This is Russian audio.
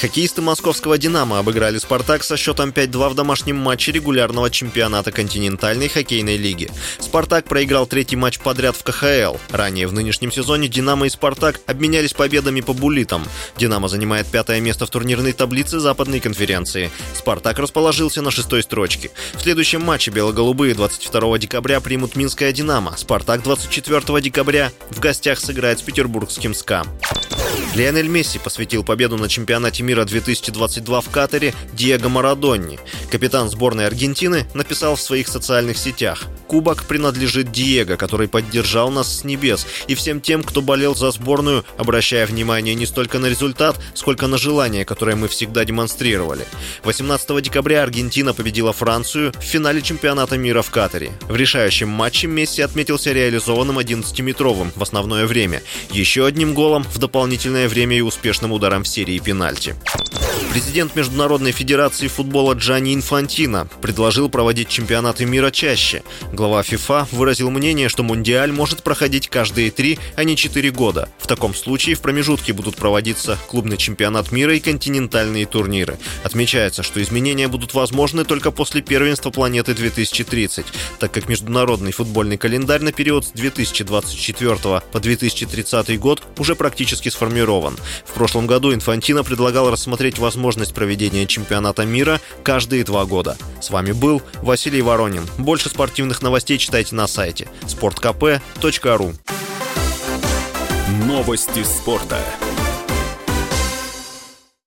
Хоккеисты московского «Динамо» обыграли «Спартак» со счетом 5-2 в домашнем матче регулярного чемпионата континентальной хоккейной лиги. «Спартак» проиграл третий матч подряд в КХЛ. Ранее в нынешнем сезоне «Динамо» и «Спартак» обменялись победами по буллитам. «Динамо» занимает пятое место в турнирной таблице Западной конференции. «Спартак» расположился на шестой строчке. В следующем матче бело-голубые 22 декабря примут Минское «Динамо». «Спартак» 24 декабря в гостях сыграет с петербургским «СКА». Лионель Месси посвятил победу на чемпионате мира 2022 в Катаре Диего Марадонни. Капитан сборной Аргентины написал в своих социальных сетях «Кубок принадлежит Диего, который поддержал нас с небес, и всем тем, кто болел за сборную, обращая внимание не столько на результат, сколько на желание, которое мы всегда демонстрировали». 18 декабря Аргентина победила Францию в финале чемпионата мира в Катаре. В решающем матче Месси отметился реализованным 11-метровым в основное время, еще одним голом в дополнительное время и успешным ударом в серии пенальти. Президент Международной Федерации футбола Джани Инфантино предложил проводить чемпионаты мира чаще. Глава ФИФА выразил мнение, что Мундиаль может проходить каждые три, а не четыре года. В таком случае в промежутке будут проводиться клубный чемпионат мира и континентальные турниры. Отмечается, что изменения будут возможны только после первенства планеты 2030, так как международный футбольный календарь на период с 2024 по 2030 год уже практически сформирован. В прошлом году Инфантино предлагал рассмотреть возможность проведения чемпионата мира каждые два года. С вами был Василий Воронин. Больше спортивных новостей читайте на сайте sportkp.ru Новости спорта.